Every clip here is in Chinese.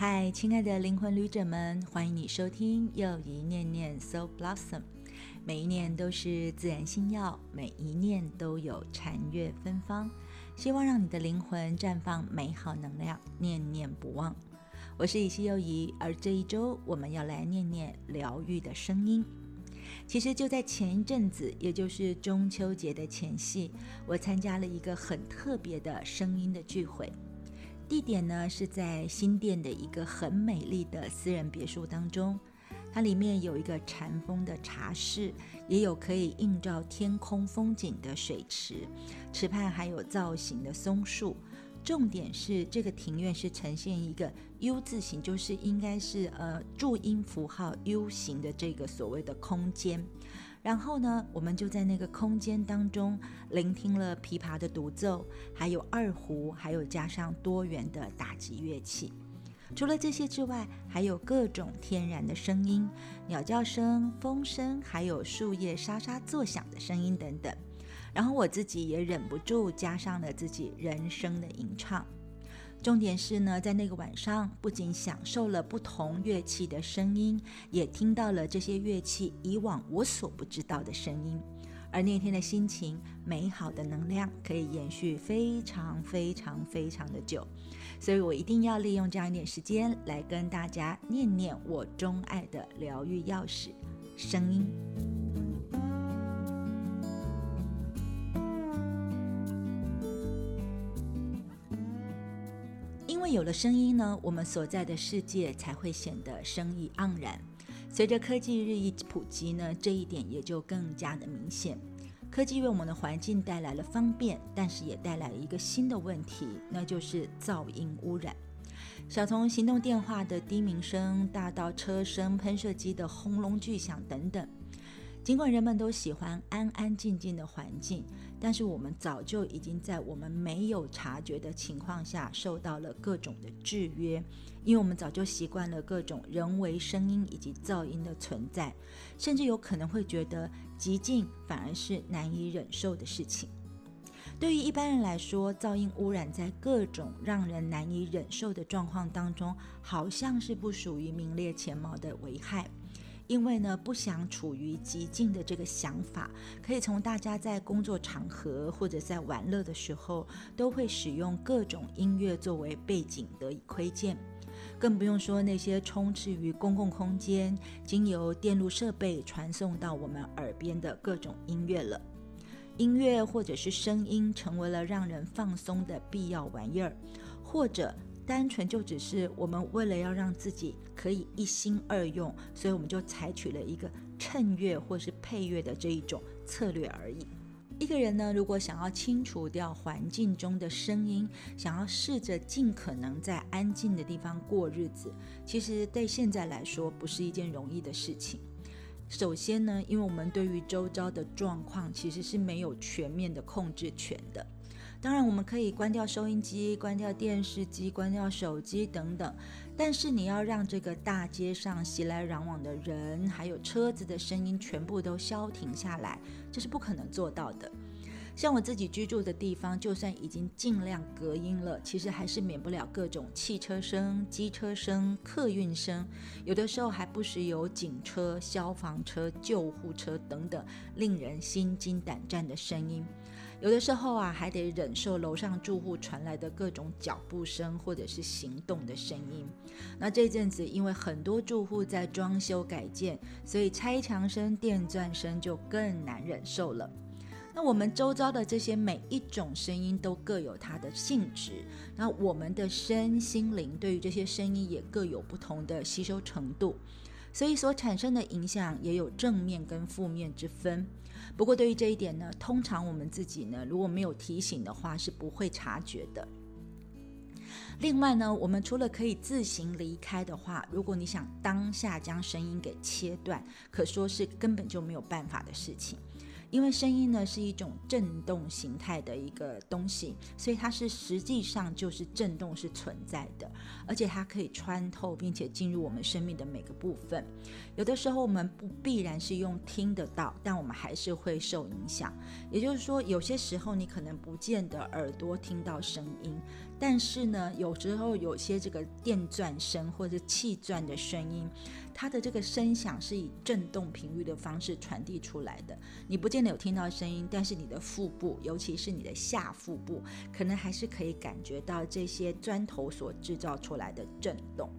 嗨，亲爱的灵魂旅者们，欢迎你收听又一念念 So Blossom。每一念都是自然星耀，每一念都有禅悦芬芳。希望让你的灵魂绽放美好能量，念念不忘。我是以西又怡，而这一周我们要来念念疗愈的声音。其实就在前一阵子，也就是中秋节的前夕，我参加了一个很特别的声音的聚会。地点呢是在新店的一个很美丽的私人别墅当中，它里面有一个禅风的茶室，也有可以映照天空风景的水池，池畔还有造型的松树。重点是这个庭院是呈现一个 U 字形，就是应该是呃注音符号 U 型的这个所谓的空间。然后呢，我们就在那个空间当中聆听了琵琶的独奏，还有二胡，还有加上多元的打击乐器。除了这些之外，还有各种天然的声音，鸟叫声、风声，还有树叶沙沙作响的声音等等。然后我自己也忍不住加上了自己人声的吟唱。重点是呢，在那个晚上，不仅享受了不同乐器的声音，也听到了这些乐器以往我所不知道的声音。而那天的心情，美好的能量可以延续非常非常非常的久。所以我一定要利用这样一点时间，来跟大家念念我钟爱的疗愈钥匙——声音。有了声音呢，我们所在的世界才会显得生意盎然。随着科技日益普及呢，这一点也就更加的明显。科技为我们的环境带来了方便，但是也带来了一个新的问题，那就是噪音污染。小从行动电话的低鸣声，大到车声、喷射机的轰隆巨响等等。尽管人们都喜欢安安静静的环境，但是我们早就已经在我们没有察觉的情况下受到了各种的制约，因为我们早就习惯了各种人为声音以及噪音的存在，甚至有可能会觉得极静反而是难以忍受的事情。对于一般人来说，噪音污染在各种让人难以忍受的状况当中，好像是不属于名列前茅的危害。因为呢，不想处于极静的这个想法，可以从大家在工作场合或者在玩乐的时候，都会使用各种音乐作为背景得以窥见，更不用说那些充斥于公共空间、经由电路设备传送到我们耳边的各种音乐了。音乐或者是声音，成为了让人放松的必要玩意儿，或者。单纯就只是我们为了要让自己可以一心二用，所以我们就采取了一个衬乐或是配乐的这一种策略而已。一个人呢，如果想要清除掉环境中的声音，想要试着尽可能在安静的地方过日子，其实对现在来说不是一件容易的事情。首先呢，因为我们对于周遭的状况其实是没有全面的控制权的。当然，我们可以关掉收音机、关掉电视机、关掉手机等等，但是你要让这个大街上熙来攘往的人，还有车子的声音全部都消停下来，这是不可能做到的。像我自己居住的地方，就算已经尽量隔音了，其实还是免不了各种汽车声、机车声、客运声，有的时候还不时有警车、消防车、救护车等等令人心惊胆战的声音。有的时候啊，还得忍受楼上住户传来的各种脚步声或者是行动的声音。那这阵子，因为很多住户在装修改建，所以拆墙声、电钻声就更难忍受了。那我们周遭的这些每一种声音都各有它的性质，那我们的身心灵对于这些声音也各有不同的吸收程度。所以所产生的影响也有正面跟负面之分。不过对于这一点呢，通常我们自己呢，如果没有提醒的话，是不会察觉的。另外呢，我们除了可以自行离开的话，如果你想当下将声音给切断，可说是根本就没有办法的事情。因为声音呢是一种振动形态的一个东西，所以它是实际上就是振动是存在的，而且它可以穿透并且进入我们生命的每个部分。有的时候我们不必然是用听得到，但我们还是会受影响。也就是说，有些时候你可能不见得耳朵听到声音，但是呢，有时候有些这个电钻声或者气钻的声音，它的这个声响是以震动频率的方式传递出来的。你不见得有听到声音，但是你的腹部，尤其是你的下腹部，可能还是可以感觉到这些砖头所制造出来的震动。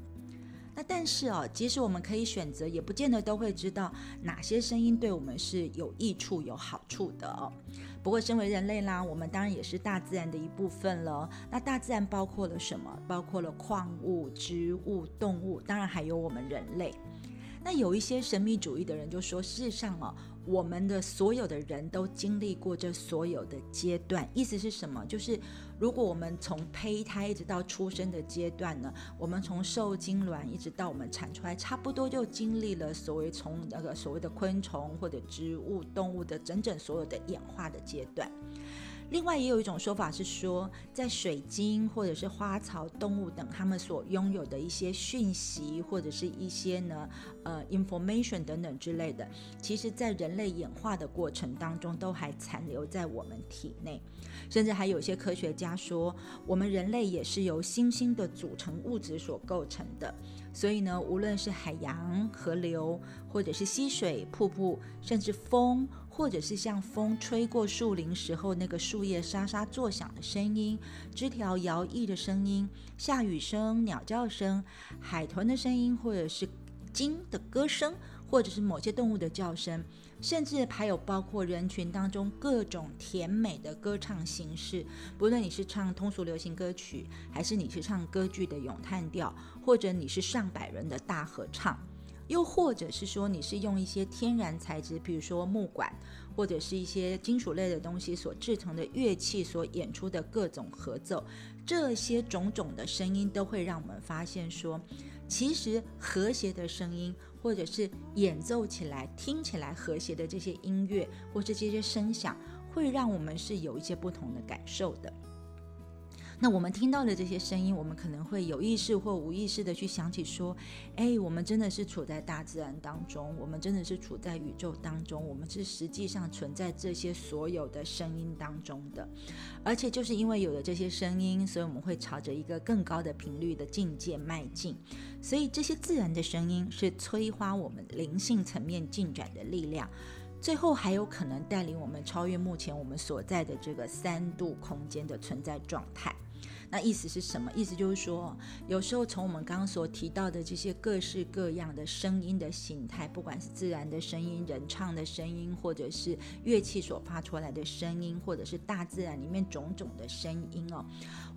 那但是哦，即使我们可以选择，也不见得都会知道哪些声音对我们是有益处、有好处的哦。不过，身为人类啦，我们当然也是大自然的一部分了。那大自然包括了什么？包括了矿物、植物、动物，当然还有我们人类。那有一些神秘主义的人就说，事实上哦。我们的所有的人都经历过这所有的阶段，意思是什么？就是如果我们从胚胎一直到出生的阶段呢，我们从受精卵一直到我们产出来，差不多就经历了所谓从那个所谓的昆虫或者植物、动物的整整所有的演化的阶段。另外也有一种说法是说，在水晶或者是花草、动物等，它们所拥有的一些讯息或者是一些呢，呃，information 等等之类的，其实在人类演化的过程当中，都还残留在我们体内。甚至还有些科学家说，我们人类也是由星星的组成物质所构成的。所以呢，无论是海洋、河流，或者是溪水、瀑布，甚至风。或者是像风吹过树林时候那个树叶沙沙作响的声音，枝条摇曳的声音，下雨声、鸟叫声、海豚的声音，或者是鲸的歌声，或者是某些动物的叫声，甚至还有包括人群当中各种甜美的歌唱形式。不论你是唱通俗流行歌曲，还是你是唱歌剧的咏叹调，或者你是上百人的大合唱。又或者是说，你是用一些天然材质，比如说木管，或者是一些金属类的东西所制成的乐器所演出的各种合奏，这些种种的声音都会让我们发现说，其实和谐的声音，或者是演奏起来听起来和谐的这些音乐，或是这些声响，会让我们是有一些不同的感受的。那我们听到的这些声音，我们可能会有意识或无意识的去想起说，哎，我们真的是处在大自然当中，我们真的是处在宇宙当中，我们是实际上存在这些所有的声音当中的。而且就是因为有了这些声音，所以我们会朝着一个更高的频率的境界迈进。所以这些自然的声音是催化我们灵性层面进展的力量，最后还有可能带领我们超越目前我们所在的这个三度空间的存在状态。那意思是什么？意思就是说，有时候从我们刚刚所提到的这些各式各样的声音的形态，不管是自然的声音、人唱的声音，或者是乐器所发出来的声音，或者是大自然里面种种的声音哦，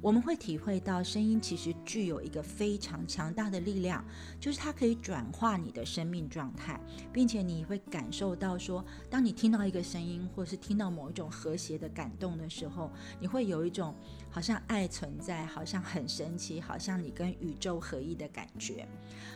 我们会体会到声音其实具有一个非常强大的力量，就是它可以转化你的生命状态，并且你会感受到说，当你听到一个声音，或是听到某一种和谐的感动的时候，你会有一种。好像爱存在，好像很神奇，好像你跟宇宙合一的感觉。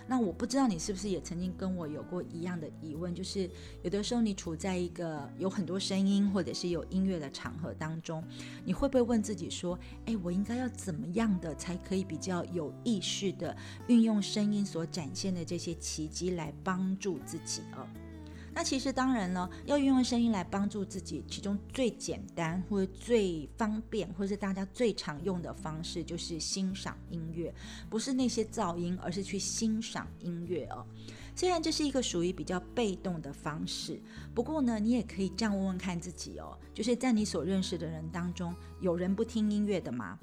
那我不知道你是不是也曾经跟我有过一样的疑问，就是有的时候你处在一个有很多声音或者是有音乐的场合当中，你会不会问自己说：“哎，我应该要怎么样的才可以比较有意识的运用声音所展现的这些奇迹来帮助自己？”哦。那其实当然呢，要运用声音来帮助自己，其中最简单或者最方便，或者是大家最常用的方式，就是欣赏音乐，不是那些噪音，而是去欣赏音乐哦。虽然这是一个属于比较被动的方式，不过呢，你也可以这样问问看自己哦，就是在你所认识的人当中，有人不听音乐的吗？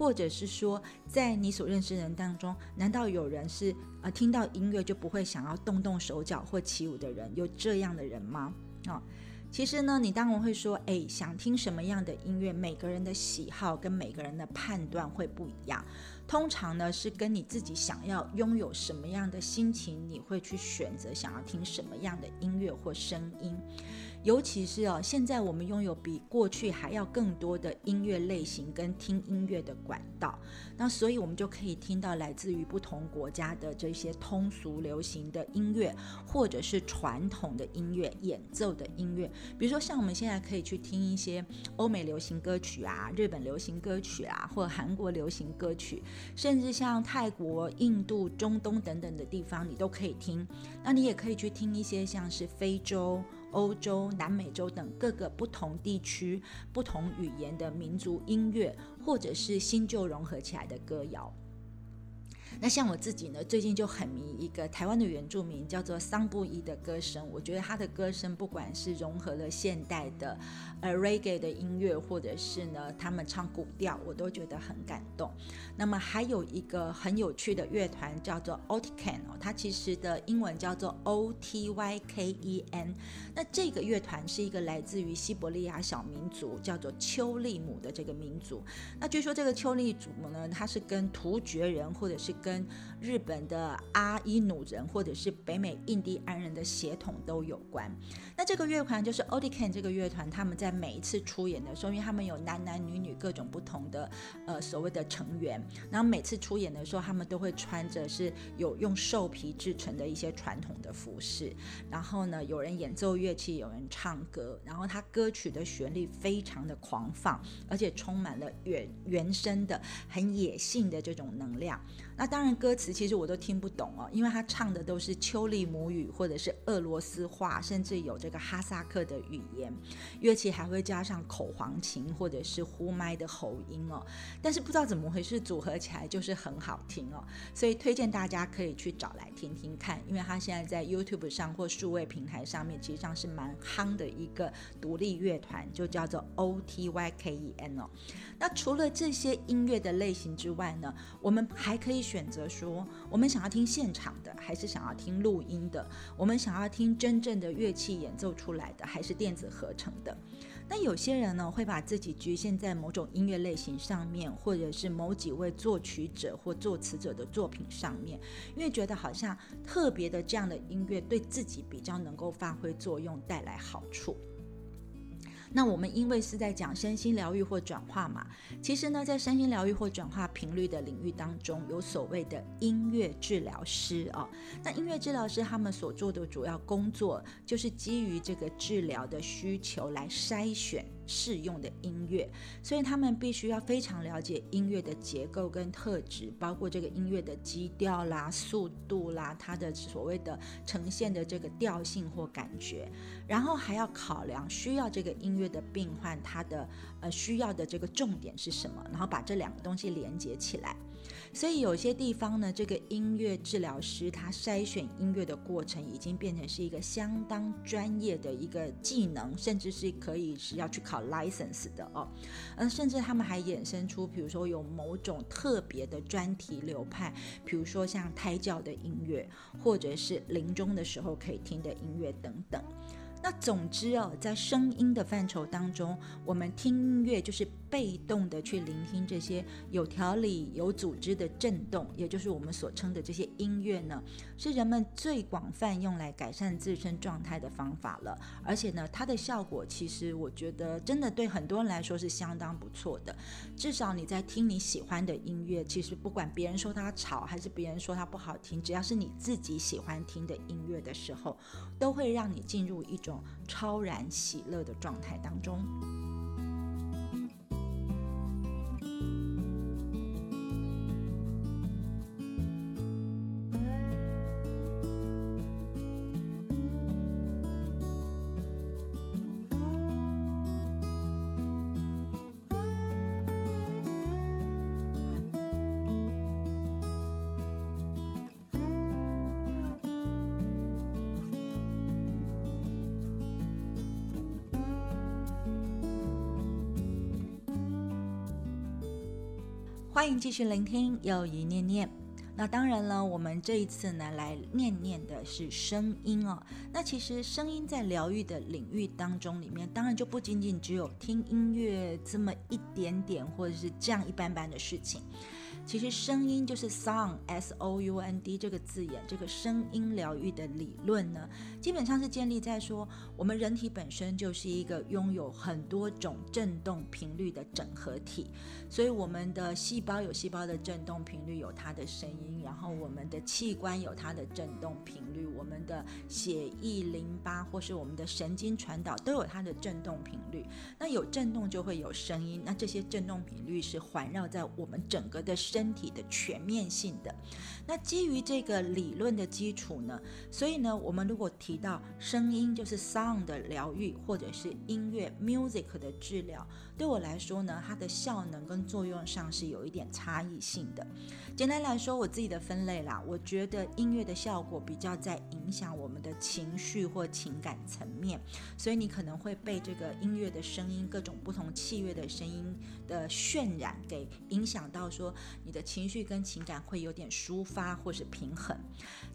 或者是说，在你所认识人当中，难道有人是呃听到音乐就不会想要动动手脚或起舞的人？有这样的人吗？啊，其实呢，你当然会说，哎，想听什么样的音乐？每个人的喜好跟每个人的判断会不一样。通常呢，是跟你自己想要拥有什么样的心情，你会去选择想要听什么样的音乐或声音。尤其是哦，现在我们拥有比过去还要更多的音乐类型跟听音乐的管道，那所以我们就可以听到来自于不同国家的这些通俗流行的音乐，或者是传统的音乐演奏的音乐。比如说，像我们现在可以去听一些欧美流行歌曲啊、日本流行歌曲啊，或韩国流行歌曲，甚至像泰国、印度、中东等等的地方，你都可以听。那你也可以去听一些像是非洲。欧洲、南美洲等各个不同地区、不同语言的民族音乐，或者是新旧融合起来的歌谣。那像我自己呢，最近就很迷一个台湾的原住民，叫做桑布伊的歌声。我觉得他的歌声不管是融合了现代的呃 reggae 的音乐，或者是呢他们唱古调，我都觉得很感动。那么还有一个很有趣的乐团叫做 Otken 哦，它其实的英文叫做 O T Y K E N。那这个乐团是一个来自于西伯利亚小民族，叫做丘利姆的这个民族。那据说这个丘利姆呢，它是跟突厥人或者是跟跟日本的阿伊努人或者是北美印第安人的血统都有关。那这个乐团就是 o d i k a n 这个乐团，他们在每一次出演的时候，因为他们有男男女女各种不同的呃所谓的成员，然后每次出演的时候，他们都会穿着是有用兽皮制成的一些传统的服饰，然后呢，有人演奏乐器，有人唱歌，然后他歌曲的旋律非常的狂放，而且充满了原原生的很野性的这种能量。那当当然，歌词其实我都听不懂哦，因为他唱的都是丘利母语或者是俄罗斯话，甚至有这个哈萨克的语言，乐器还会加上口簧琴或者是呼麦的喉音哦。但是不知道怎么回事，组合起来就是很好听哦，所以推荐大家可以去找来听听看，因为他现在在 YouTube 上或数位平台上面，其实上是蛮夯的一个独立乐团，就叫做 O T Y K E N 哦。那除了这些音乐的类型之外呢，我们还可以选择说，我们想要听现场的，还是想要听录音的？我们想要听真正的乐器演奏出来的，还是电子合成的？那有些人呢，会把自己局限在某种音乐类型上面，或者是某几位作曲者或作词者的作品上面，因为觉得好像特别的这样的音乐对自己比较能够发挥作用，带来好处。那我们因为是在讲身心疗愈或转化嘛，其实呢，在身心疗愈或转化频率的领域当中，有所谓的音乐治疗师哦。那音乐治疗师他们所做的主要工作，就是基于这个治疗的需求来筛选。适用的音乐，所以他们必须要非常了解音乐的结构跟特质，包括这个音乐的基调啦、速度啦，它的所谓的呈现的这个调性或感觉，然后还要考量需要这个音乐的病患他的呃需要的这个重点是什么，然后把这两个东西连接起来。所以有些地方呢，这个音乐治疗师他筛选音乐的过程已经变成是一个相当专业的一个技能，甚至是可以是要去考 license 的哦。嗯，甚至他们还衍生出，比如说有某种特别的专题流派，比如说像胎教的音乐，或者是临终的时候可以听的音乐等等。那总之哦，在声音的范畴当中，我们听音乐就是被动的去聆听这些有条理、有组织的震动，也就是我们所称的这些音乐呢，是人们最广泛用来改善自身状态的方法了。而且呢，它的效果其实我觉得真的对很多人来说是相当不错的。至少你在听你喜欢的音乐，其实不管别人说它吵还是别人说它不好听，只要是你自己喜欢听的音乐的时候，都会让你进入一种。超然喜乐的状态当中。欢迎继续聆听，又一念念。那当然了，我们这一次呢来念念的是声音哦。那其实声音在疗愈的领域当中，里面当然就不仅仅只有听音乐这么一点点，或者是这样一般般的事情。其实声音就是 sound，s o u n d 这个字眼，这个声音疗愈的理论呢，基本上是建立在说，我们人体本身就是一个拥有很多种振动频率的整合体，所以我们的细胞有细胞的振动频率，有它的声音，然后我们的器官有它的振动频率，我们的血液、淋巴或是我们的神经传导都有它的振动频率。那有振动就会有声音，那这些振动频率是环绕在我们整个的。身体的全面性的。那基于这个理论的基础呢，所以呢，我们如果提到声音就是 sound 的疗愈，或者是音乐 music 的治疗，对我来说呢，它的效能跟作用上是有一点差异性的。简单来说，我自己的分类啦，我觉得音乐的效果比较在影响我们的情绪或情感层面，所以你可能会被这个音乐的声音、各种不同器乐的声音的渲染给影响到，说你的情绪跟情感会有点抒发。或是平衡，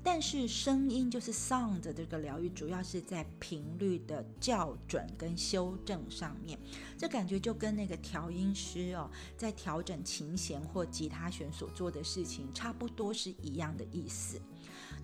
但是声音就是 sound 的这个疗愈，主要是在频率的校准跟修正上面。这感觉就跟那个调音师哦，在调整琴弦或吉他弦所做的事情，差不多是一样的意思。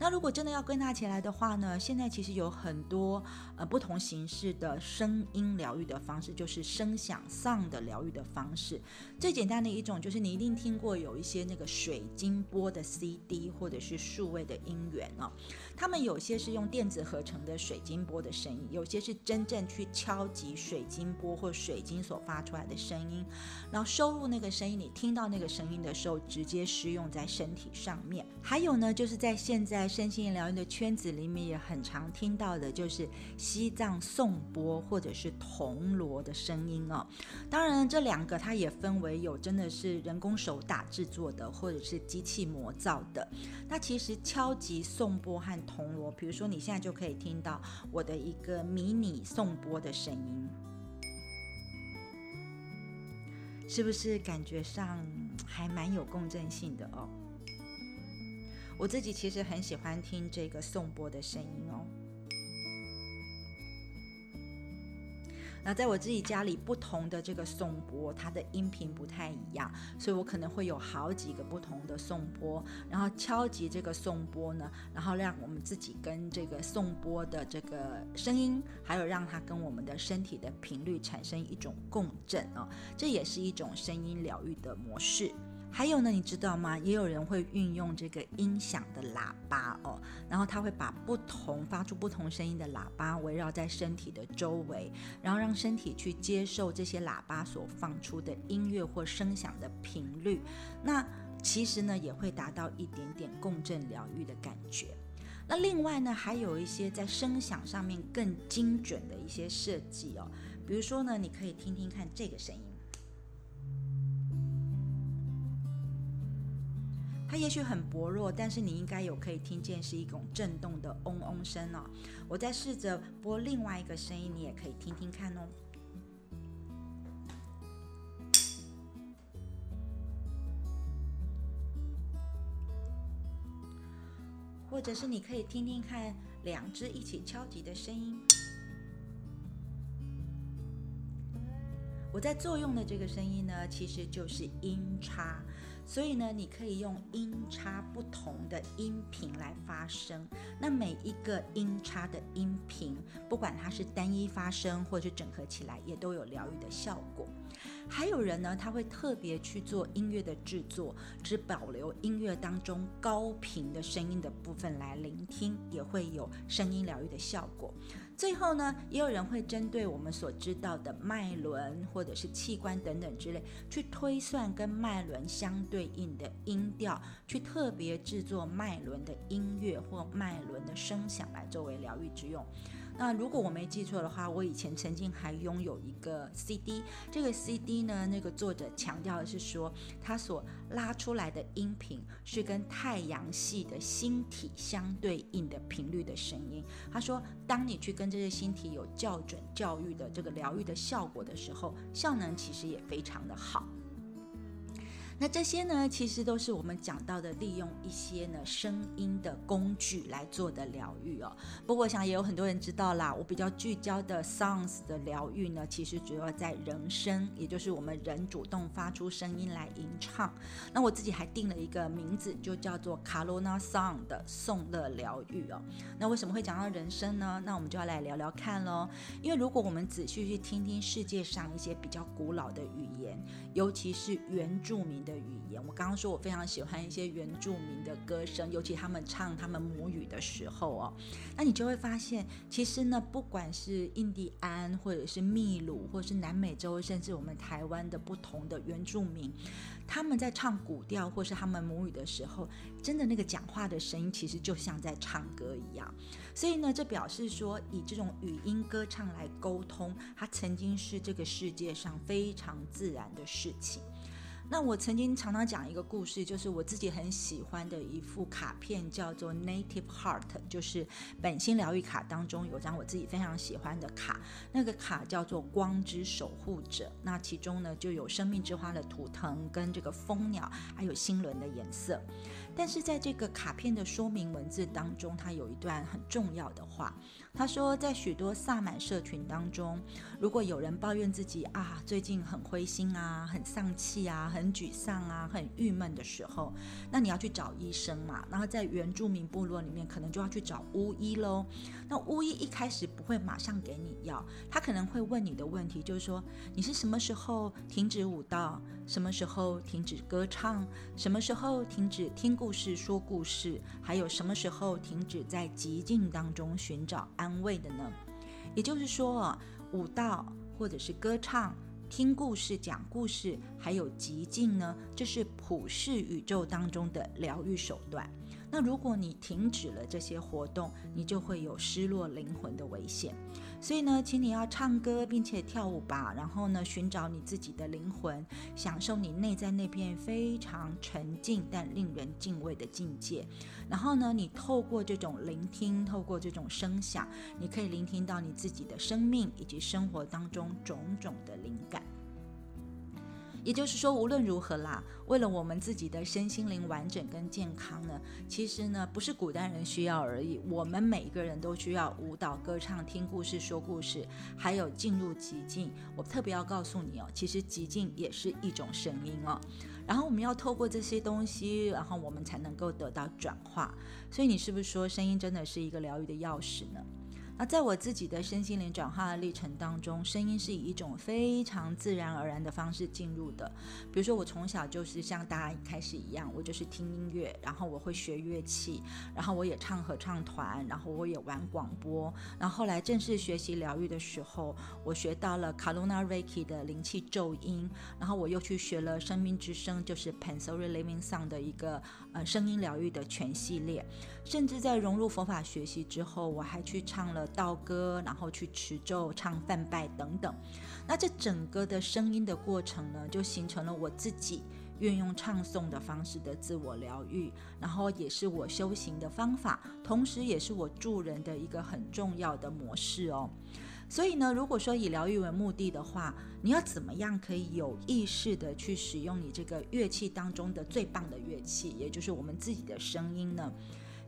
那如果真的要归纳起来的话呢，现在其实有很多呃不同形式的声音疗愈的方式，就是声响上的疗愈的方式。最简单的一种就是你一定听过有一些那个水晶波的 CD 或者是数位的音源哦，他们有些是用电子合成的水晶波的声音，有些是真正去敲击水晶波或水晶所发出来的声音，然后收入那个声音，你听到那个声音的时候直接施用在身体上面。还有呢，就是在现在。身心疗愈的圈子里面也很常听到的，就是西藏颂钵或者是铜锣的声音哦。当然，这两个它也分为有真的是人工手打制作的，或者是机器模造的。那其实敲击颂钵和铜锣，比如说你现在就可以听到我的一个迷你颂钵的声音，是不是感觉上还蛮有共振性的哦？我自己其实很喜欢听这个颂钵的声音哦。那在我自己家里，不同的这个颂钵，它的音频不太一样，所以我可能会有好几个不同的颂钵，然后敲击这个颂钵呢，然后让我们自己跟这个颂钵的这个声音，还有让它跟我们的身体的频率产生一种共振啊，这也是一种声音疗愈的模式。还有呢，你知道吗？也有人会运用这个音响的喇叭哦，然后他会把不同发出不同声音的喇叭围绕在身体的周围，然后让身体去接受这些喇叭所放出的音乐或声响的频率。那其实呢，也会达到一点点共振疗愈的感觉。那另外呢，还有一些在声响上面更精准的一些设计哦，比如说呢，你可以听听看这个声音。它也许很薄弱，但是你应该有可以听见是一种震动的嗡嗡声哦。我再试着播另外一个声音，你也可以听听看哦。或者是你可以听听看两只一起敲击的声音。我在作用的这个声音呢，其实就是音叉。所以呢，你可以用音叉不同的音频来发声。那每一个音叉的音频，不管它是单一发声，或是整合起来，也都有疗愈的效果。还有人呢，他会特别去做音乐的制作，只保留音乐当中高频的声音的部分来聆听，也会有声音疗愈的效果。最后呢，也有人会针对我们所知道的脉轮或者是器官等等之类，去推算跟脉轮相对应的音调，去特别制作脉轮的音乐或脉轮的声响来作为疗愈之用。那如果我没记错的话，我以前曾经还拥有一个 CD，这个 CD 呢，那个作者强调的是说，他所拉出来的音频是跟太阳系的星体相对应的频率的声音。他说，当你去跟这些星体有校准教育的这个疗愈的效果的时候，效能其实也非常的好。那这些呢，其实都是我们讲到的，利用一些呢声音的工具来做的疗愈哦。不过我想也有很多人知道啦，我比较聚焦的 sounds 的疗愈呢，其实主要在人声，也就是我们人主动发出声音来吟唱。那我自己还定了一个名字，就叫做卡罗纳 Sound 的颂乐疗愈哦。那为什么会讲到人声呢？那我们就要来聊聊看喽。因为如果我们仔细去听听世界上一些比较古老的语言，尤其是原住民的。语言。我刚刚说我非常喜欢一些原住民的歌声，尤其他们唱他们母语的时候哦，那你就会发现，其实呢，不管是印第安，或者是秘鲁，或者是南美洲，甚至我们台湾的不同的原住民，他们在唱古调或是他们母语的时候，真的那个讲话的声音，其实就像在唱歌一样。所以呢，这表示说，以这种语音歌唱来沟通，它曾经是这个世界上非常自然的事情。那我曾经常常讲一个故事，就是我自己很喜欢的一副卡片，叫做 Native Heart，就是本心疗愈卡当中有张我自己非常喜欢的卡，那个卡叫做光之守护者。那其中呢就有生命之花的图腾跟这个蜂鸟，还有星轮的颜色。但是在这个卡片的说明文字当中，它有一段很重要的话。他说，在许多萨满社群当中，如果有人抱怨自己啊，最近很灰心啊，很丧气啊，很沮丧啊，很郁闷的时候，那你要去找医生嘛。然后在原住民部落里面，可能就要去找巫医喽。那巫医一开始不会马上给你药，他可能会问你的问题，就是说你是什么时候停止舞蹈，什么时候停止歌唱，什么时候停止听故事说故事，还有什么时候停止在寂静当中寻找。安慰的呢，也就是说啊，舞蹈或者是歌唱、听故事、讲故事，还有极静呢，这是普世宇宙当中的疗愈手段。那如果你停止了这些活动，你就会有失落灵魂的危险。所以呢，请你要唱歌并且跳舞吧，然后呢，寻找你自己的灵魂，享受你内在那片非常沉静但令人敬畏的境界。然后呢，你透过这种聆听，透过这种声响，你可以聆听到你自己的生命以及生活当中种种的灵感。也就是说，无论如何啦，为了我们自己的身心灵完整跟健康呢，其实呢不是古代人需要而已，我们每一个人都需要舞蹈、歌唱、听故事、说故事，还有进入极境。我特别要告诉你哦，其实极境也是一种声音哦。然后我们要透过这些东西，然后我们才能够得到转化。所以你是不是说，声音真的是一个疗愈的钥匙呢？那在我自己的身心灵转化的历程当中，声音是以一种非常自然而然的方式进入的。比如说，我从小就是像大家一开始一样，我就是听音乐，然后我会学乐器，然后我也唱合唱团，然后我也玩广播。然后后来正式学习疗愈的时候，我学到了卡罗纳瑞奇的灵气咒音，然后我又去学了生命之声，就是 Pensori Living Song 的一个呃声音疗愈的全系列。甚至在融入佛法学习之后，我还去唱了。道歌，然后去持咒、唱梵拜等等，那这整个的声音的过程呢，就形成了我自己运用唱诵的方式的自我疗愈，然后也是我修行的方法，同时也是我助人的一个很重要的模式哦。所以呢，如果说以疗愈为目的的话，你要怎么样可以有意识的去使用你这个乐器当中的最棒的乐器，也就是我们自己的声音呢？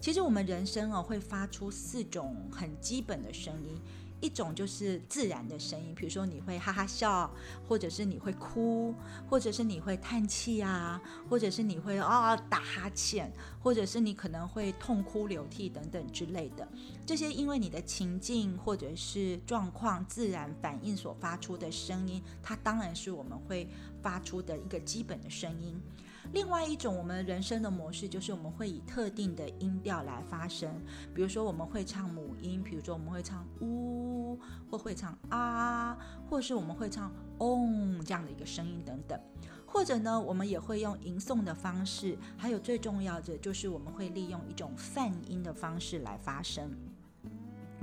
其实我们人生哦会发出四种很基本的声音，一种就是自然的声音，比如说你会哈哈笑，或者是你会哭，或者是你会叹气啊，或者是你会啊打哈欠，或者是你可能会痛哭流涕等等之类的。这些因为你的情境或者是状况自然反应所发出的声音，它当然是我们会发出的一个基本的声音。另外一种我们人生的模式，就是我们会以特定的音调来发声，比如说我们会唱母音，比如说我们会唱呜，或会唱啊，或是我们会唱嗡这样的一个声音等等，或者呢，我们也会用吟诵的方式，还有最重要的就是我们会利用一种泛音的方式来发声。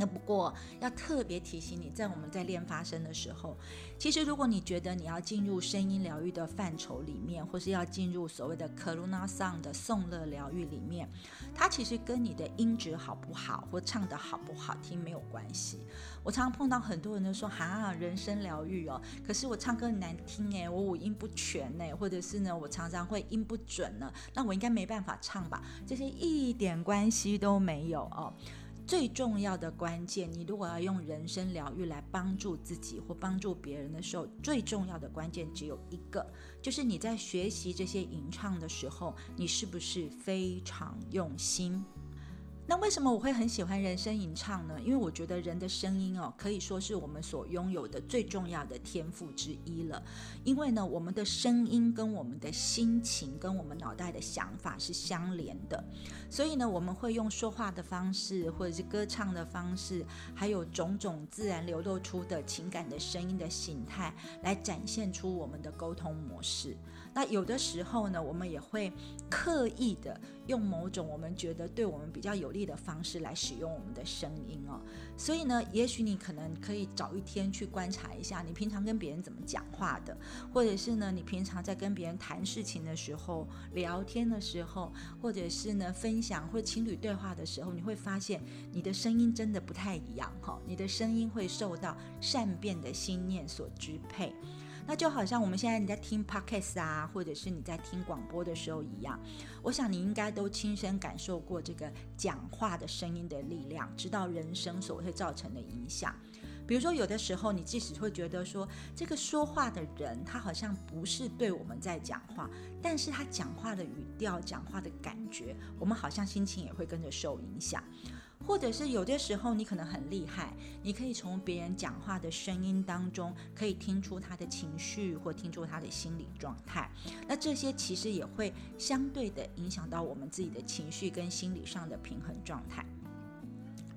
那不过要特别提醒你，在我们在练发声的时候，其实如果你觉得你要进入声音疗愈的范畴里面，或是要进入所谓的 Karuna Sound 的颂乐疗愈里面，它其实跟你的音质好不好或唱的好不好听没有关系。我常常碰到很多人都说哈，人声疗愈哦，可是我唱歌很难听诶，我五音不全诶，或者是呢我常常会音不准呢，那我应该没办法唱吧？这些一点关系都没有哦。最重要的关键，你如果要用人生疗愈来帮助自己或帮助别人的时候，最重要的关键只有一个，就是你在学习这些吟唱的时候，你是不是非常用心？那为什么我会很喜欢人声吟唱呢？因为我觉得人的声音哦，可以说是我们所拥有的最重要的天赋之一了。因为呢，我们的声音跟我们的心情、跟我们脑袋的想法是相连的，所以呢，我们会用说话的方式，或者是歌唱的方式，还有种种自然流露出的情感的声音的形态，来展现出我们的沟通模式。那有的时候呢，我们也会刻意的用某种我们觉得对我们比较有利的方式来使用我们的声音哦。所以呢，也许你可能可以找一天去观察一下，你平常跟别人怎么讲话的，或者是呢，你平常在跟别人谈事情的时候、聊天的时候，或者是呢分享或情侣对话的时候，你会发现你的声音真的不太一样哈。你的声音会受到善变的心念所支配。那就好像我们现在你在听 podcast 啊，或者是你在听广播的时候一样，我想你应该都亲身感受过这个讲话的声音的力量，知道人生所会造成的影响。比如说，有的时候你即使会觉得说，这个说话的人他好像不是对我们在讲话，但是他讲话的语调、讲话的感觉，我们好像心情也会跟着受影响。或者是有的时候你可能很厉害，你可以从别人讲话的声音当中，可以听出他的情绪或听出他的心理状态。那这些其实也会相对的影响到我们自己的情绪跟心理上的平衡状态。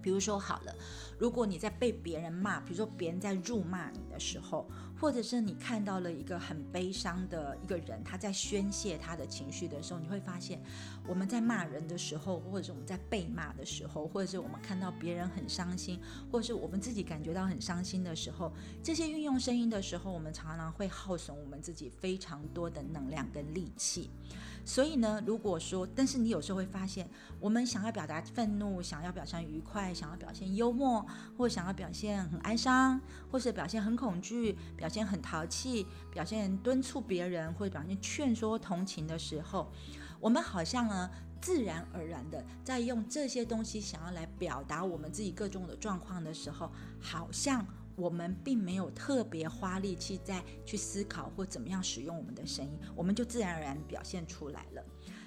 比如说好了，如果你在被别人骂，比如说别人在辱骂你的时候，或者是你看到了一个很悲伤的一个人，他在宣泄他的情绪的时候，你会发现，我们在骂人的时候，或者是我们在被骂的时候，或者是我们看到别人很伤心，或者是我们自己感觉到很伤心的时候，这些运用声音的时候，我们常常会耗损我们自己非常多的能量跟力气。所以呢，如果说，但是你有时候会发现，我们想要表达愤怒，想要表现愉快，想要表现幽默，或想要表现很哀伤，或是表现很恐惧，表现很淘气，表现敦促别人，或者表现劝说同情的时候，我们好像呢，自然而然的在用这些东西想要来表达我们自己各种的状况的时候，好像。我们并没有特别花力气在去思考或怎么样使用我们的声音，我们就自然而然表现出来了。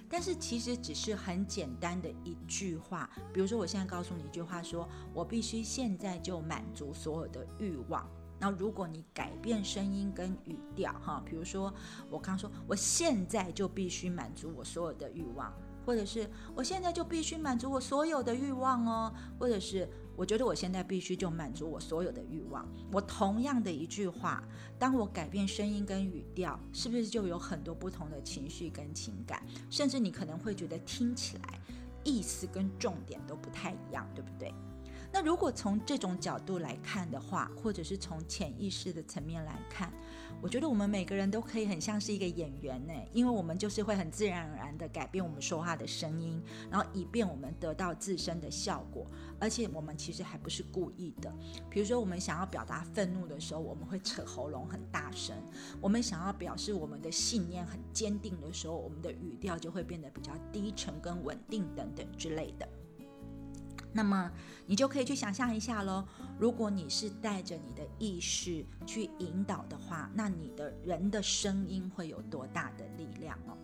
但是其实只是很简单的一句话，比如说我现在告诉你一句话，说我必须现在就满足所有的欲望。那如果你改变声音跟语调，哈，比如说我刚说我现在就必须满足我所有的欲望，或者是我现在就必须满足我所有的欲望哦，或者是。我觉得我现在必须就满足我所有的欲望。我同样的一句话，当我改变声音跟语调，是不是就有很多不同的情绪跟情感？甚至你可能会觉得听起来意思跟重点都不太一样，对不对？那如果从这种角度来看的话，或者是从潜意识的层面来看，我觉得我们每个人都可以很像是一个演员呢，因为我们就是会很自然而然的改变我们说话的声音，然后以便我们得到自身的效果，而且我们其实还不是故意的。比如说，我们想要表达愤怒的时候，我们会扯喉咙很大声；我们想要表示我们的信念很坚定的时候，我们的语调就会变得比较低沉跟稳定等等之类的。那么你就可以去想象一下喽。如果你是带着你的意识去引导的话，那你的人的声音会有多大的力量哦？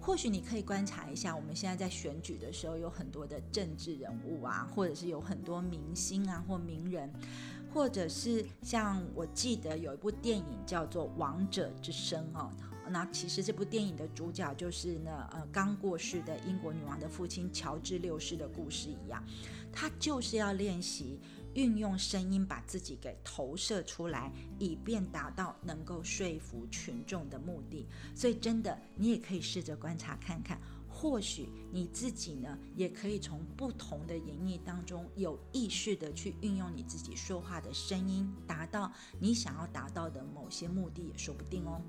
或许你可以观察一下，我们现在在选举的时候，有很多的政治人物啊，或者是有很多明星啊或名人，或者是像我记得有一部电影叫做《王者之声》哦。那其实这部电影的主角就是呢，呃，刚过世的英国女王的父亲乔治六世的故事一样，他就是要练习运用声音把自己给投射出来，以便达到能够说服群众的目的。所以真的，你也可以试着观察看看，或许你自己呢，也可以从不同的演绎当中有意识的去运用你自己说话的声音，达到你想要达到的某些目的，也说不定哦。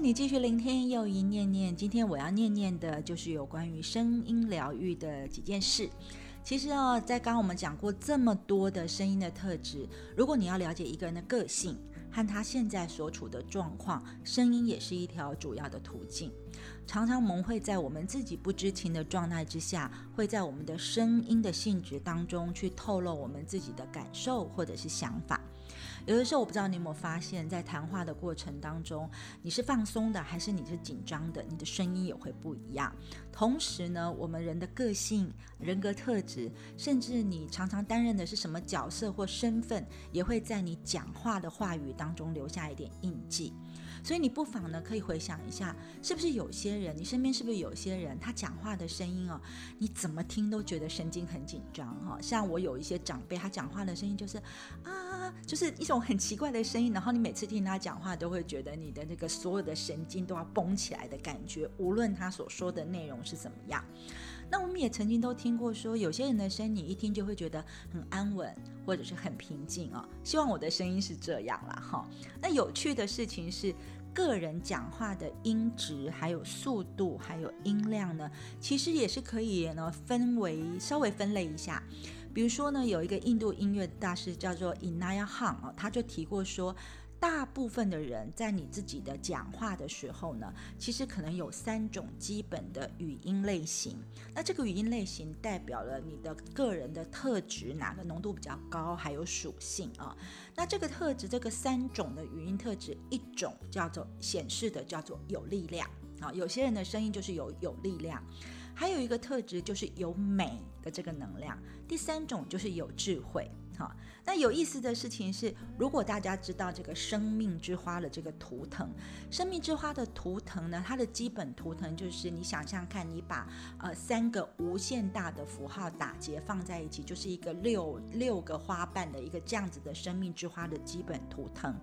你继续聆听又一念念。今天我要念念的就是有关于声音疗愈的几件事。其实哦，在刚刚我们讲过这么多的声音的特质，如果你要了解一个人的个性，和他现在所处的状况，声音也是一条主要的途径。常常我们会在我们自己不知情的状态之下，会在我们的声音的性质当中去透露我们自己的感受或者是想法。有的时候，我不知道你有没有发现，在谈话的过程当中，你是放松的还是你是紧张的，你的声音也会不一样。同时呢，我们人的个性、人格特质，甚至你常常担任的是什么角色或身份，也会在你讲话的话语当中留下一点印记。所以你不妨呢，可以回想一下，是不是有些人，你身边是不是有些人，他讲话的声音哦，你怎么听都觉得神经很紧张哈。像我有一些长辈，他讲话的声音就是啊，就是一种很奇怪的声音，然后你每次听他讲话，都会觉得你的那个所有的神经都要绷起来的感觉，无论他所说的内容是怎么样。那我们也曾经都听过说，有些人的声音你一听就会觉得很安稳，或者是很平静啊。希望我的声音是这样啦。哈。那有趣的事情是，个人讲话的音质、还有速度、还有音量呢，其实也是可以呢分为稍微分类一下。比如说呢，有一个印度音乐大师叫做 Inaya Han 啊，他就提过说。大部分的人在你自己的讲话的时候呢，其实可能有三种基本的语音类型。那这个语音类型代表了你的个人的特质，哪个浓度比较高，还有属性啊。那这个特质，这个三种的语音特质，一种叫做显示的叫做有力量啊，有些人的声音就是有有力量。还有一个特质就是有美的这个能量。第三种就是有智慧。好，那有意思的事情是，如果大家知道这个生命之花的这个图腾，生命之花的图腾呢，它的基本图腾就是你想象看，你把呃三个无限大的符号打结放在一起，就是一个六六个花瓣的一个这样子的生命之花的基本图腾，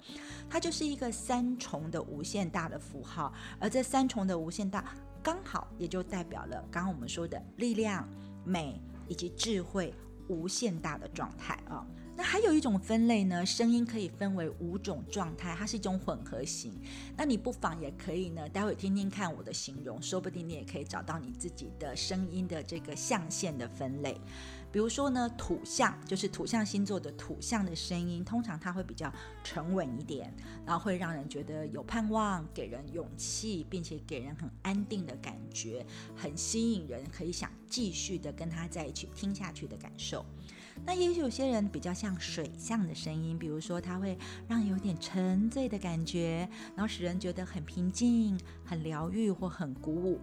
它就是一个三重的无限大的符号，而这三重的无限大刚好也就代表了刚刚我们说的力量、美以及智慧。无限大的状态啊，那还有一种分类呢，声音可以分为五种状态，它是一种混合型。那你不妨也可以呢，待会听听看我的形容，说不定你也可以找到你自己的声音的这个象限的分类。比如说呢，土象就是土象星座的土象的声音，通常它会比较沉稳一点，然后会让人觉得有盼望，给人勇气，并且给人很安定的感觉，很吸引人，可以想继续的跟他在一起听下去的感受。那也许有些人比较像水象的声音，比如说它会让有点沉醉的感觉，然后使人觉得很平静、很疗愈或很鼓舞。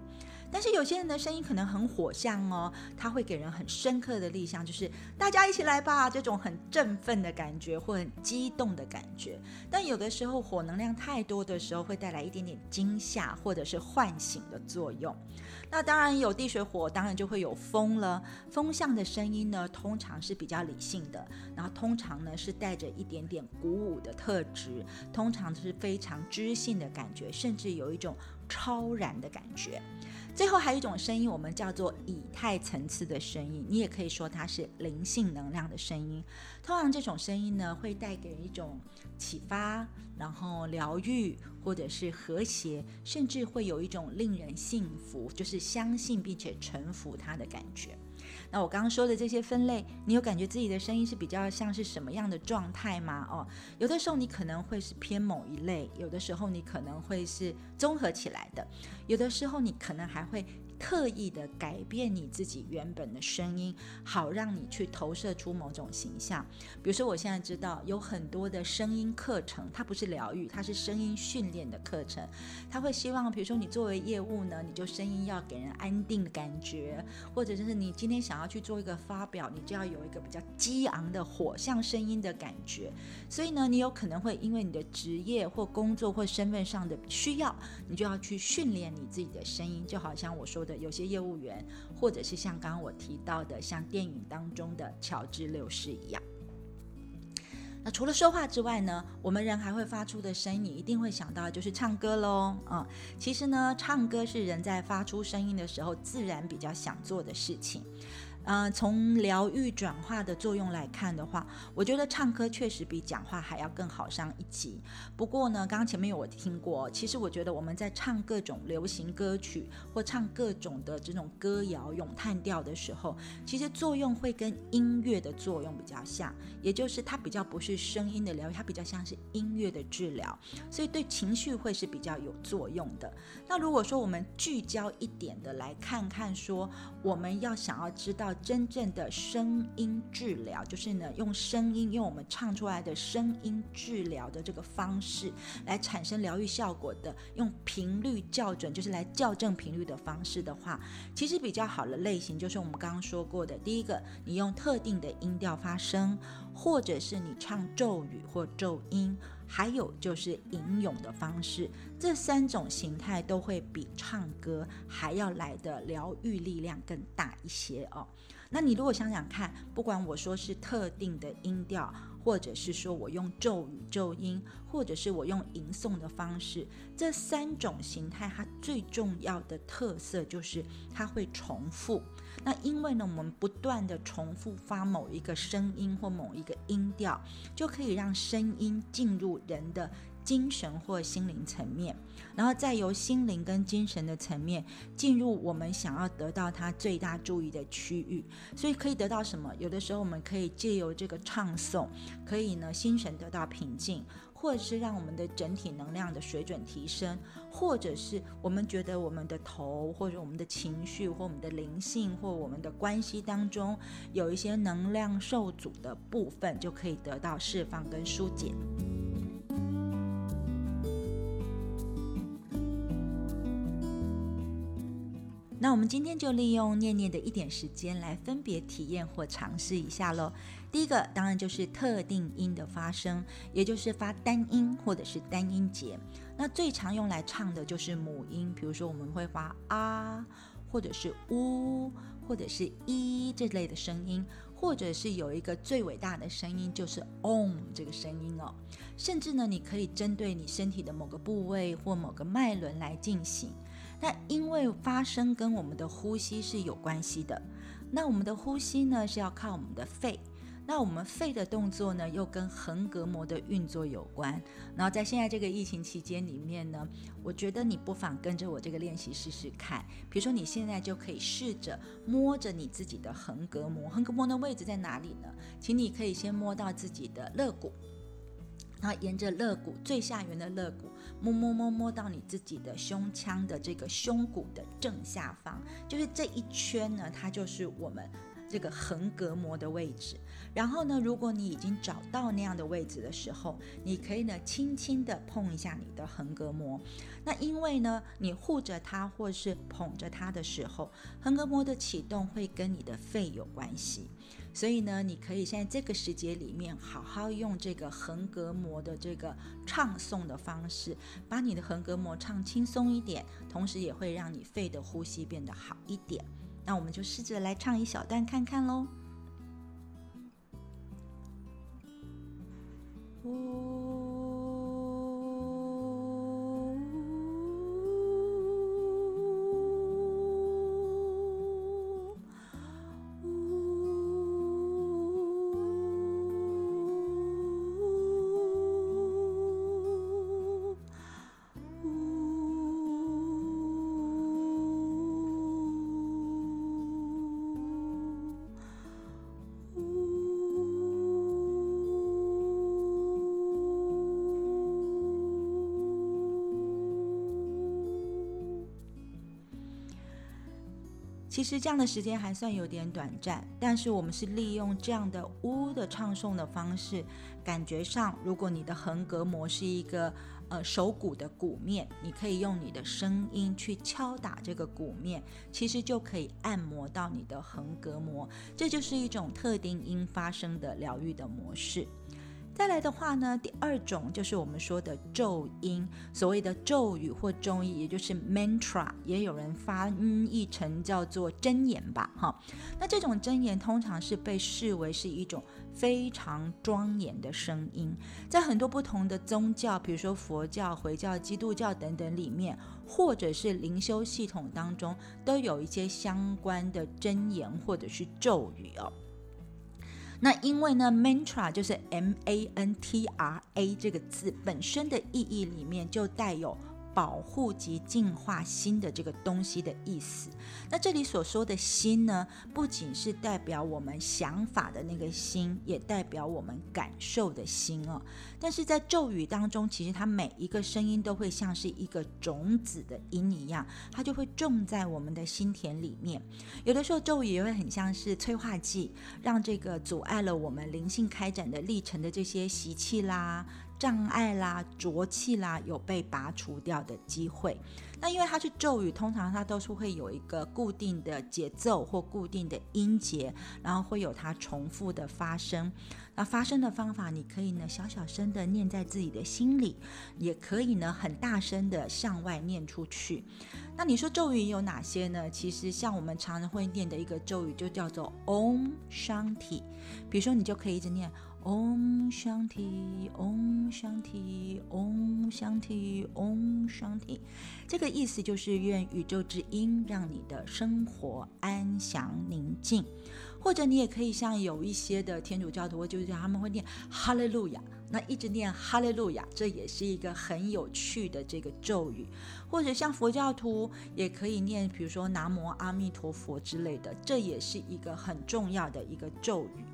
但是有些人的声音可能很火象哦，他会给人很深刻的力象，就是大家一起来吧，这种很振奋的感觉或很激动的感觉。但有的时候火能量太多的时候，会带来一点点惊吓或者是唤醒的作用。那当然有地水火，当然就会有风了。风象的声音呢，通常是比较理性的，然后通常呢是带着一点点鼓舞的特质，通常是非常知性的感觉，甚至有一种超然的感觉。最后还有一种声音，我们叫做以太层次的声音，你也可以说它是灵性能量的声音。通常这种声音呢，会带给一种启发，然后疗愈，或者是和谐，甚至会有一种令人信服，就是相信并且臣服它的感觉。那我刚刚说的这些分类，你有感觉自己的声音是比较像是什么样的状态吗？哦，有的时候你可能会是偏某一类，有的时候你可能会是综合起来的，有的时候你可能还会。刻意的改变你自己原本的声音，好让你去投射出某种形象。比如说，我现在知道有很多的声音课程，它不是疗愈，它是声音训练的课程。他会希望，比如说你作为业务呢，你就声音要给人安定的感觉，或者就是你今天想要去做一个发表，你就要有一个比较激昂的火象声音的感觉。所以呢，你有可能会因为你的职业或工作或身份上的需要，你就要去训练你自己的声音，就好像我说的。有些业务员，或者是像刚刚我提到的，像电影当中的乔治六世一样。那除了说话之外呢，我们人还会发出的声音，你一定会想到就是唱歌喽。嗯，其实呢，唱歌是人在发出声音的时候自然比较想做的事情。呃，从疗愈转化的作用来看的话，我觉得唱歌确实比讲话还要更好上一级。不过呢，刚刚前面有我听过，其实我觉得我们在唱各种流行歌曲或唱各种的这种歌谣咏叹调的时候，其实作用会跟音乐的作用比较像，也就是它比较不是声音的疗愈，它比较像是音乐的治疗，所以对情绪会是比较有作用的。那如果说我们聚焦一点的来看看，说我们要想要知道。真正的声音治疗，就是呢，用声音，用我们唱出来的声音治疗的这个方式来产生疗愈效果的，用频率校准，就是来校正频率的方式的话，其实比较好的类型就是我们刚刚说过的，第一个，你用特定的音调发声，或者是你唱咒语或咒音。还有就是吟咏的方式，这三种形态都会比唱歌还要来的疗愈力量更大一些哦。那你如果想想看，不管我说是特定的音调。或者是说我用咒语、咒音，或者是我用吟诵的方式，这三种形态它最重要的特色就是它会重复。那因为呢，我们不断的重复发某一个声音或某一个音调，就可以让声音进入人的。精神或心灵层面，然后再由心灵跟精神的层面进入我们想要得到它最大注意的区域，所以可以得到什么？有的时候我们可以借由这个唱诵，可以呢心神得到平静，或者是让我们的整体能量的水准提升，或者是我们觉得我们的头或者我们的情绪或我们的灵性或我们的关系当中有一些能量受阻的部分，就可以得到释放跟疏解。那我们今天就利用念念的一点时间来分别体验或尝试一下喽。第一个当然就是特定音的发声，也就是发单音或者是单音节。那最常用来唱的就是母音，比如说我们会发啊，或者是呜，或者是一这类的声音，或者是有一个最伟大的声音就是 om 这个声音哦。甚至呢，你可以针对你身体的某个部位或某个脉轮来进行。那因为发声跟我们的呼吸是有关系的，那我们的呼吸呢是要靠我们的肺，那我们肺的动作呢又跟横膈膜的运作有关。然后在现在这个疫情期间里面呢，我觉得你不妨跟着我这个练习试试看。比如说你现在就可以试着摸着你自己的横膈膜，横膈膜的位置在哪里呢？请你可以先摸到自己的肋骨。然后沿着肋骨最下缘的肋骨摸摸摸摸到你自己的胸腔的这个胸骨的正下方，就是这一圈呢，它就是我们。这个横膈膜的位置，然后呢，如果你已经找到那样的位置的时候，你可以呢轻轻的碰一下你的横膈膜。那因为呢，你护着它或是捧着它的时候，横膈膜的启动会跟你的肺有关系，所以呢，你可以在这个时节里面好好用这个横膈膜的这个唱诵的方式，把你的横膈膜唱轻松一点，同时也会让你肺的呼吸变得好一点。那我们就试着来唱一小段看看喽。Oh. 其实这样的时间还算有点短暂，但是我们是利用这样的呜的唱诵的方式，感觉上，如果你的横膈膜是一个呃手鼓的鼓面，你可以用你的声音去敲打这个鼓面，其实就可以按摩到你的横膈膜，这就是一种特定音发声的疗愈的模式。再来的话呢，第二种就是我们说的咒音，所谓的咒语或咒语，也就是 mantra，也有人翻译成叫做真言吧，哈。那这种真言通常是被视为是一种非常庄严的声音，在很多不同的宗教，比如说佛教、回教、基督教等等里面，或者是灵修系统当中，都有一些相关的真言或者是咒语哦。那因为呢，mantra 就是 M A N T R A 这个字本身的意义里面就带有。保护及净化心的这个东西的意思。那这里所说的心呢，不仅是代表我们想法的那个心，也代表我们感受的心哦。但是在咒语当中，其实它每一个声音都会像是一个种子的因一样，它就会种在我们的心田里面。有的时候咒语也会很像是催化剂，让这个阻碍了我们灵性开展的历程的这些习气啦。障碍啦、浊气啦，有被拔除掉的机会。那因为它是咒语，通常它都是会有一个固定的节奏或固定的音节，然后会有它重复的发生。那发声的方法，你可以呢小小声的念在自己的心里，也可以呢很大声的向外念出去。那你说咒语有哪些呢？其实像我们常常会念的一个咒语，就叫做 Om Shanti。比如说，你就可以一直念。嗡香提，嗡香提，嗡香提，嗡香提，这个意思就是愿宇宙之音让你的生活安详宁静。或者你也可以像有一些的天主教徒，就是他们会念哈利路亚，那一直念哈利路亚，这也是一个很有趣的这个咒语。或者像佛教徒也可以念，比如说南无阿弥陀佛之类的，这也是一个很重要的一个咒语。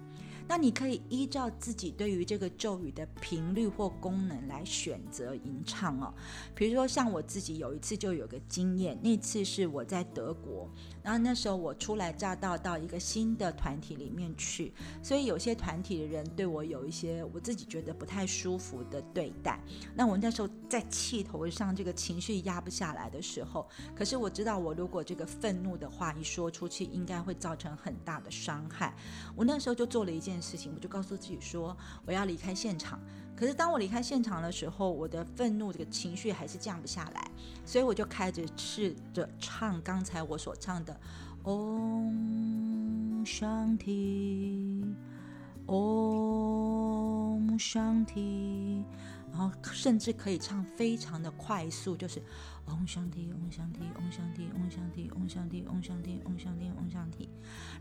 那你可以依照自己对于这个咒语的频率或功能来选择吟唱哦。比如说，像我自己有一次就有个经验，那次是我在德国，然后那时候我初来乍到到一个新的团体里面去，所以有些团体的人对我有一些我自己觉得不太舒服的对待。那我那时候在气头上，这个情绪压不下来的时候，可是我知道我如果这个愤怒的话一说出去，应该会造成很大的伤害。我那时候就做了一件。事情，我就告诉自己说我要离开现场。可是当我离开现场的时候，我的愤怒这个情绪还是降不下来，所以我就开始试着唱刚才我所唱的《Om Shanti Om Shanti》。然后甚至可以唱非常的快速，就是嗡香体，嗡香体，嗡香体，嗡香体，嗡香体，嗡香体，嗡香体。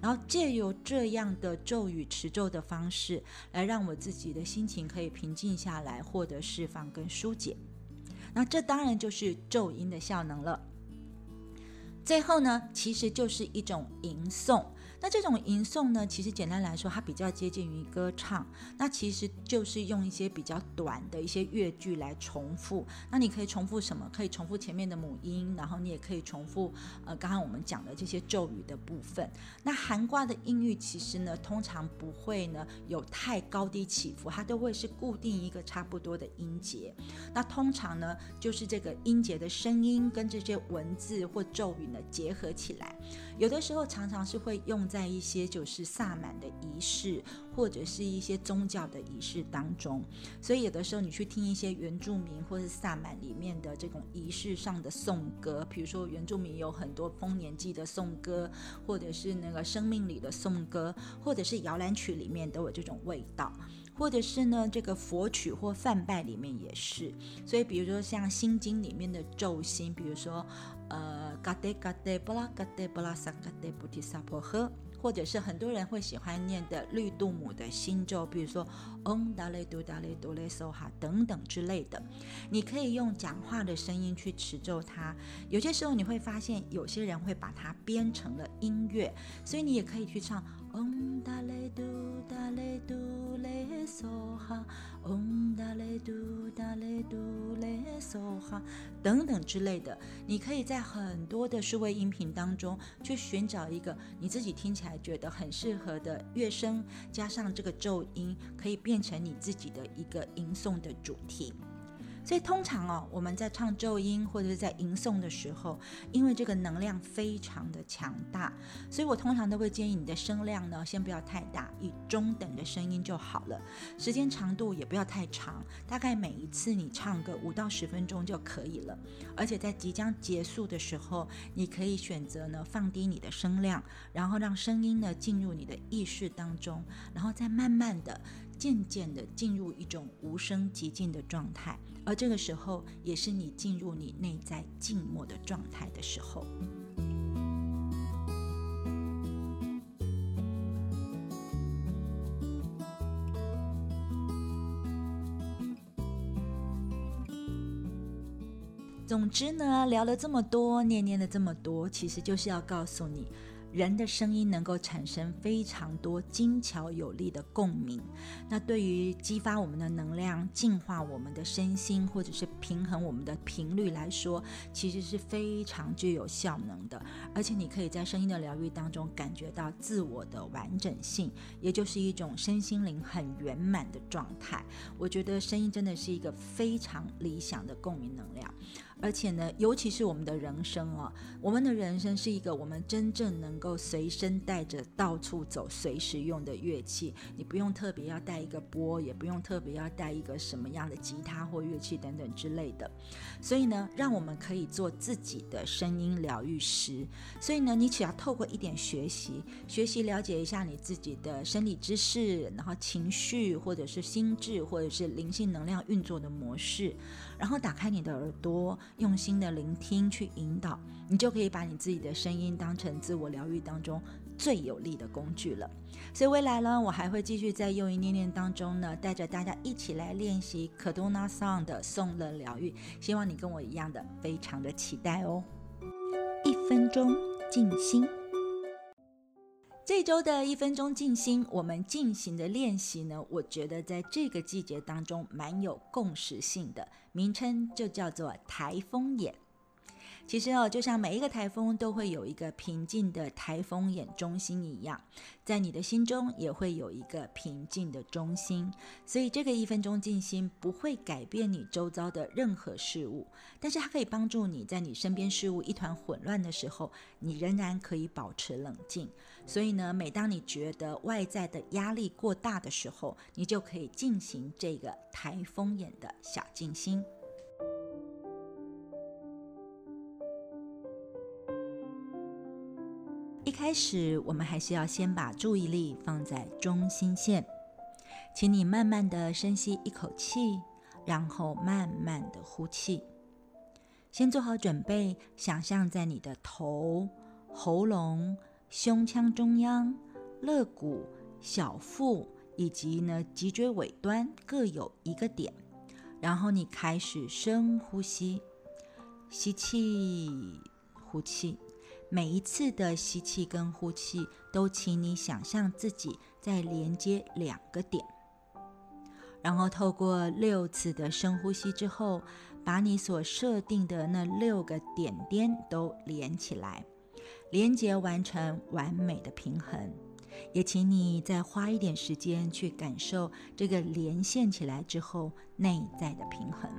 然后借由这样的咒语、持咒的方式来让我自己的心情可以平静下来，获得释放跟疏解。那这当然就是咒音的效能了。最后呢，其实就是一种吟诵。那这种吟诵呢，其实简单来说，它比较接近于歌唱。那其实就是用一些比较短的一些乐句来重复。那你可以重复什么？可以重复前面的母音，然后你也可以重复呃刚刚我们讲的这些咒语的部分。那含卦的音域其实呢，通常不会呢有太高低起伏，它都会是固定一个差不多的音节。那通常呢，就是这个音节的声音跟这些文字或咒语呢结合起来。有的时候常常是会用在一些就是萨满的仪式，或者是一些宗教的仪式当中。所以有的时候你去听一些原住民或是萨满里面的这种仪式上的颂歌，比如说原住民有很多丰年祭的颂歌，或者是那个生命里的颂歌，或者是摇篮曲里面都有这种味道。或者是呢，这个佛曲或梵拜里面也是，所以比如说像心经里面的咒心，比如说呃嘎德嘎德布拉嘎德布拉萨嘎德菩提萨婆诃，或者是很多人会喜欢念的绿度母的心咒，比如说嗡达雷嘟达雷嘟雷梭哈等等之类的，你可以用讲话的声音去持咒它。有些时候你会发现，有些人会把它编成了音乐，所以你也可以去唱。嗡达雷嘟达雷嘟雷梭哈，嗡达雷嘟达雷嘟雷梭哈，等等之类的，你可以在很多的数位音频当中去寻找一个你自己听起来觉得很适合的乐声，加上这个咒音，可以变成你自己的一个吟诵的主题。所以通常哦，我们在唱咒音或者是在吟诵的时候，因为这个能量非常的强大，所以我通常都会建议你的声量呢，先不要太大，以中等的声音就好了。时间长度也不要太长，大概每一次你唱个五到十分钟就可以了。而且在即将结束的时候，你可以选择呢放低你的声量，然后让声音呢进入你的意识当中，然后再慢慢的。渐渐的进入一种无声极静的状态，而这个时候也是你进入你内在静默的状态的时候。总之呢，聊了这么多，念念了这么多，其实就是要告诉你。人的声音能够产生非常多精巧有力的共鸣，那对于激发我们的能量、净化我们的身心，或者是平衡我们的频率来说，其实是非常具有效能的。而且你可以在声音的疗愈当中感觉到自我的完整性，也就是一种身心灵很圆满的状态。我觉得声音真的是一个非常理想的共鸣能量。而且呢，尤其是我们的人生啊，我们的人生是一个我们真正能够随身带着到处走、随时用的乐器。你不用特别要带一个波，也不用特别要带一个什么样的吉他或乐器等等之类的。所以呢，让我们可以做自己的声音疗愈师。所以呢，你只要透过一点学习，学习了解一下你自己的生理知识，然后情绪或者是心智或者是灵性能量运作的模式。然后打开你的耳朵，用心的聆听，去引导，你就可以把你自己的声音当成自我疗愈当中最有力的工具了。所以未来呢，我还会继续在用意念念当中呢，带着大家一起来练习可多纳桑的颂乐疗愈。希望你跟我一样的，非常的期待哦。一分钟静心。这周的一分钟静心，我们进行的练习呢，我觉得在这个季节当中蛮有共识性的，名称就叫做台风眼。其实哦，就像每一个台风都会有一个平静的台风眼中心一样，在你的心中也会有一个平静的中心。所以这个一分钟静心不会改变你周遭的任何事物，但是它可以帮助你在你身边事物一团混乱的时候，你仍然可以保持冷静。所以呢，每当你觉得外在的压力过大的时候，你就可以进行这个台风眼的小静心。一开始，我们还是要先把注意力放在中心线，请你慢慢的深吸一口气，然后慢慢的呼气。先做好准备，想象在你的头、喉咙、胸腔中央、肋骨、小腹以及呢脊椎尾端各有一个点，然后你开始深呼吸，吸气，呼气。每一次的吸气跟呼气，都请你想象自己在连接两个点，然后透过六次的深呼吸之后，把你所设定的那六个点点都连起来，连接完成完美的平衡。也请你再花一点时间去感受这个连线起来之后内在的平衡。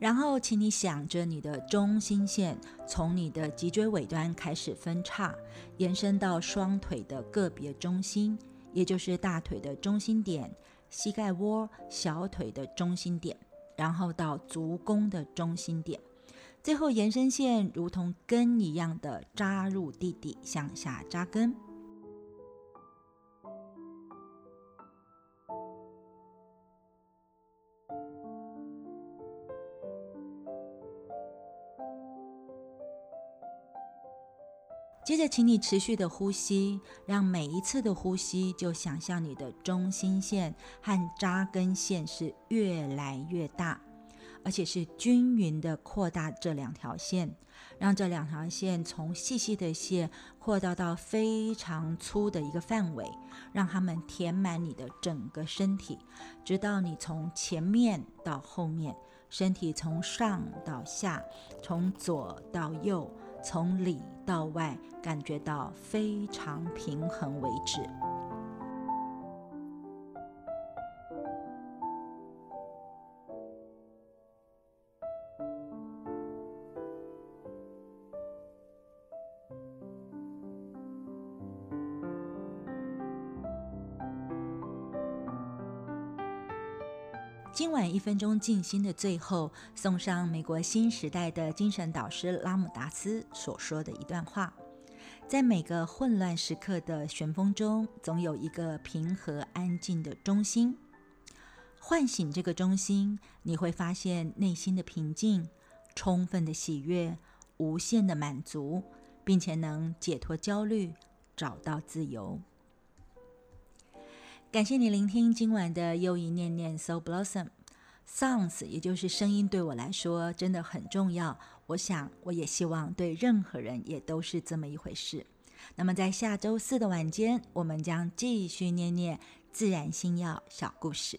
然后，请你想着你的中心线，从你的脊椎尾端开始分叉，延伸到双腿的个别中心，也就是大腿的中心点、膝盖窝、小腿的中心点，然后到足弓的中心点，最后延伸线如同根一样的扎入地底，向下扎根。接着，请你持续的呼吸，让每一次的呼吸就想象你的中心线和扎根线是越来越大，而且是均匀的扩大这两条线，让这两条线从细细的线扩大到非常粗的一个范围，让它们填满你的整个身体，直到你从前面到后面，身体从上到下，从左到右，从里到外，感觉到非常平衡为止。今晚一分钟静心的最后，送上美国新时代的精神导师拉姆达斯所说的一段话：在每个混乱时刻的旋风中，总有一个平和安静的中心。唤醒这个中心，你会发现内心的平静、充分的喜悦、无限的满足，并且能解脱焦虑，找到自由。感谢你聆听今晚的又一念念 So Blossom Sounds，也就是声音，对我来说真的很重要。我想，我也希望对任何人也都是这么一回事。那么，在下周四的晚间，我们将继续念念自然星耀小故事。